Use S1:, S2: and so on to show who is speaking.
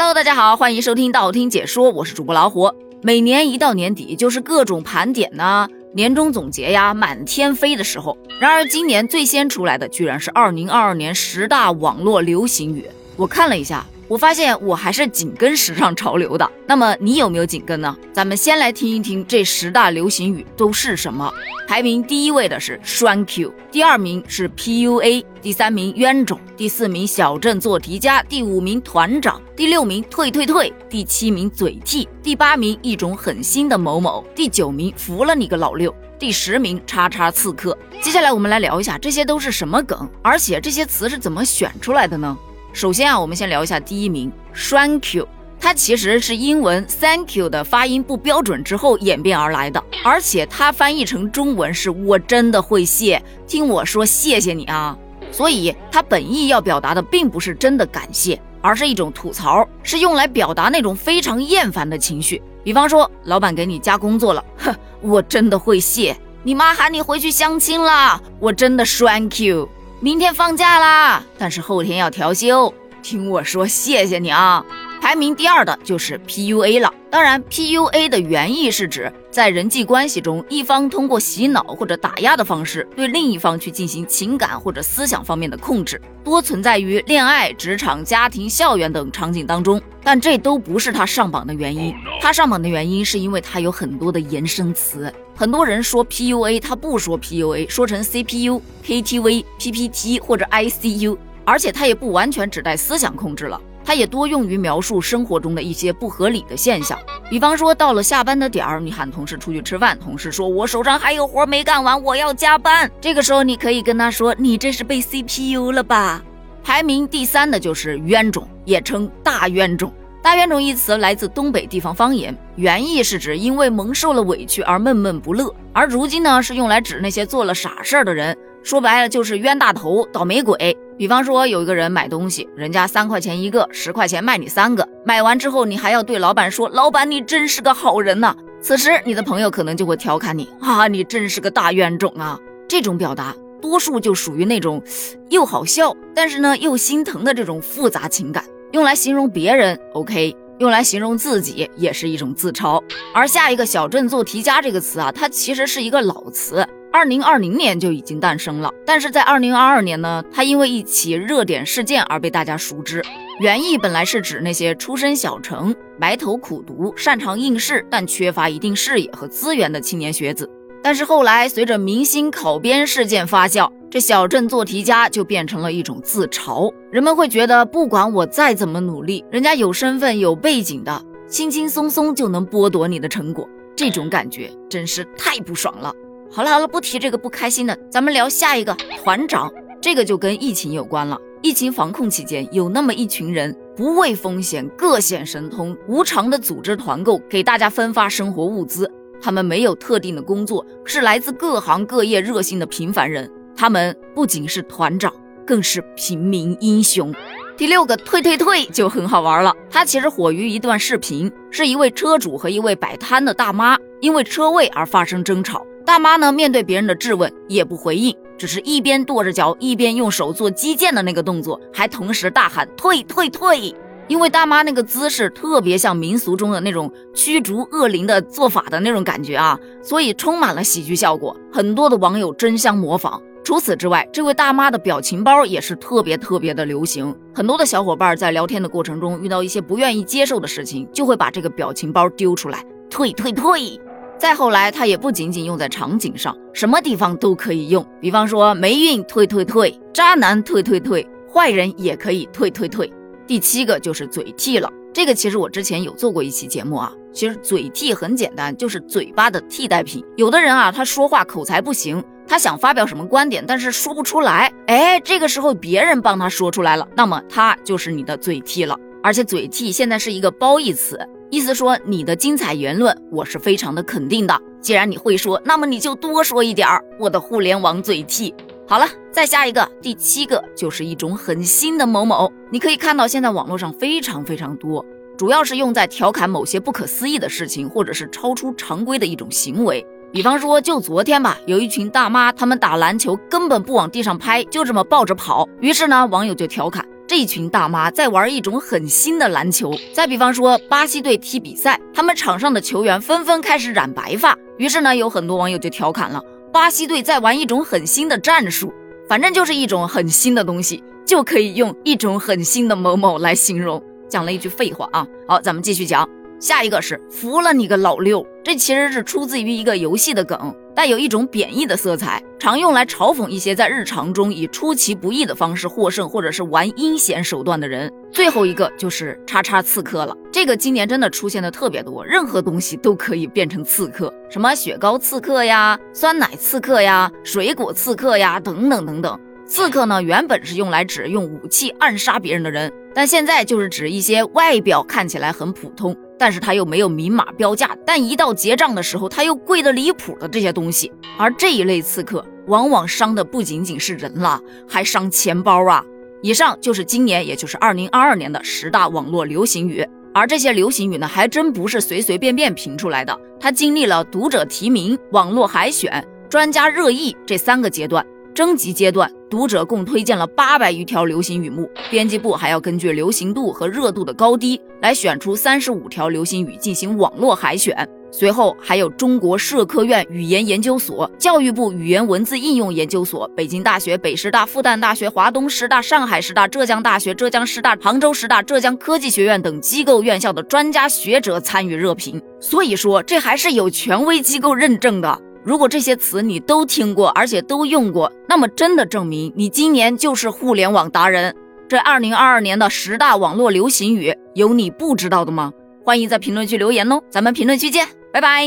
S1: Hello，大家好，欢迎收听道听解说，我是主播老虎。每年一到年底，就是各种盘点呐、年终总结呀，满天飞的时候。然而今年最先出来的，居然是2022年十大网络流行语。我看了一下，我发现我还是紧跟时尚潮流的。那么你有没有紧跟呢？咱们先来听一听这十大流行语都是什么。排名第一位的是栓 Q，第二名是 PUA，第三名冤种，第四名小镇做题家，第五名团长，第六名退退退，第七名嘴替，第八名一种狠心的某某，第九名服了你个老六，第十名叉叉刺客。接下来我们来聊一下这些都是什么梗，而且这些词是怎么选出来的呢？首先啊，我们先聊一下第一名栓 Q。它其实是英文 “thank you” 的发音不标准之后演变而来的，而且它翻译成中文是我真的会谢，听我说谢谢你啊。所以它本意要表达的并不是真的感谢，而是一种吐槽，是用来表达那种非常厌烦的情绪。比方说，老板给你加工作了，哼，我真的会谢；你妈喊你回去相亲了，我真的 thank you；明天放假啦，但是后天要调休，听我说谢谢你啊。排名第二的就是 PUA 了。当然，PUA 的原意是指在人际关系中，一方通过洗脑或者打压的方式，对另一方去进行情感或者思想方面的控制，多存在于恋爱、职场、家庭、校园等场景当中。但这都不是它上榜的原因。它上榜的原因是因为它有很多的延伸词。很多人说 PUA，他不说 PUA，说成 CPU、KTV、PPT 或者 ICU，而且它也不完全指代思想控制了。它也多用于描述生活中的一些不合理的现象，比方说到了下班的点儿，你喊同事出去吃饭，同事说我手上还有活没干完，我要加班。这个时候你可以跟他说，你这是被 CPU 了吧？排名第三的就是冤种，也称大冤种。大冤种一词来自东北地方方言，原意是指因为蒙受了委屈而闷闷不乐，而如今呢是用来指那些做了傻事儿的人，说白了就是冤大头、倒霉鬼。比方说，有一个人买东西，人家三块钱一个，十块钱卖你三个，买完之后你还要对老板说：“老板，你真是个好人呐。”此时你的朋友可能就会调侃你：“啊，你真是个大冤种啊！”这种表达多数就属于那种又好笑，但是呢又心疼的这种复杂情感，用来形容别人 OK，用来形容自己也是一种自嘲。而下一个“小镇做题家”这个词啊，它其实是一个老词。二零二零年就已经诞生了，但是在二零二二年呢，它因为一起热点事件而被大家熟知。原意本来是指那些出身小城、埋头苦读、擅长应试，但缺乏一定视野和资源的青年学子。但是后来随着明星考编事件发酵，这小镇做题家就变成了一种自嘲。人们会觉得，不管我再怎么努力，人家有身份、有背景的，轻轻松松就能剥夺你的成果，这种感觉真是太不爽了。好了好了，不提这个不开心的，咱们聊下一个团长。这个就跟疫情有关了。疫情防控期间，有那么一群人不畏风险，各显神通，无偿的组织团购，给大家分发生活物资。他们没有特定的工作，是来自各行各业热心的平凡人。他们不仅是团长，更是平民英雄。第六个退退退就很好玩了，它其实火于一段视频，是一位车主和一位摆摊的大妈因为车位而发生争吵。大妈呢，面对别人的质问也不回应，只是一边跺着脚，一边用手做击剑的那个动作，还同时大喊退退退。因为大妈那个姿势特别像民俗中的那种驱逐恶灵的做法的那种感觉啊，所以充满了喜剧效果，很多的网友争相模仿。除此之外，这位大妈的表情包也是特别特别的流行，很多的小伙伴在聊天的过程中遇到一些不愿意接受的事情，就会把这个表情包丢出来，退退退。再后来，它也不仅仅用在场景上，什么地方都可以用。比方说霉运退退退，渣男退退退，坏人也可以退退退。第七个就是嘴替了，这个其实我之前有做过一期节目啊。其实嘴替很简单，就是嘴巴的替代品。有的人啊，他说话口才不行，他想发表什么观点，但是说不出来。哎，这个时候别人帮他说出来了，那么他就是你的嘴替了。而且嘴替现在是一个褒义词。意思说你的精彩言论，我是非常的肯定的。既然你会说，那么你就多说一点儿。我的互联网嘴替。好了，再下一个，第七个就是一种很新的某某。你可以看到现在网络上非常非常多，主要是用在调侃某些不可思议的事情，或者是超出常规的一种行为。比方说，就昨天吧，有一群大妈，她们打篮球根本不往地上拍，就这么抱着跑。于是呢，网友就调侃。这群大妈在玩一种很新的篮球。再比方说，巴西队踢比赛，他们场上的球员纷纷开始染白发，于是呢，有很多网友就调侃了：巴西队在玩一种很新的战术，反正就是一种很新的东西，就可以用一种很新的某某来形容。讲了一句废话啊！好，咱们继续讲。下一个是服了你个老六，这其实是出自于一个游戏的梗，带有一种贬义的色彩，常用来嘲讽一些在日常中以出其不意的方式获胜，或者是玩阴险手段的人。最后一个就是叉叉刺客了，这个今年真的出现的特别多，任何东西都可以变成刺客，什么雪糕刺客呀、酸奶刺客呀、水果刺客呀，等等等等。刺客呢，原本是用来指用武器暗杀别人的人，但现在就是指一些外表看起来很普通。但是他又没有明码标价，但一到结账的时候，他又贵得离谱的这些东西。而这一类刺客，往往伤的不仅仅是人了，还伤钱包啊！以上就是今年，也就是二零二二年的十大网络流行语。而这些流行语呢，还真不是随随便便评出来的，它经历了读者提名、网络海选、专家热议这三个阶段。征集阶段，读者共推荐了八百余条流行语目，编辑部还要根据流行度和热度的高低来选出三十五条流行语进行网络海选。随后还有中国社科院语言研究所、教育部语言文字应用研究所、北京大学、北师大、复旦大学、华东师大、上海师大、浙江大学、浙江师大、杭州师大、浙江科技学院等机构院校的专家学者参与热评。所以说，这还是有权威机构认证的。如果这些词你都听过，而且都用过，那么真的证明你今年就是互联网达人。这二零二二年的十大网络流行语有你不知道的吗？欢迎在评论区留言哦，咱们评论区见，拜拜。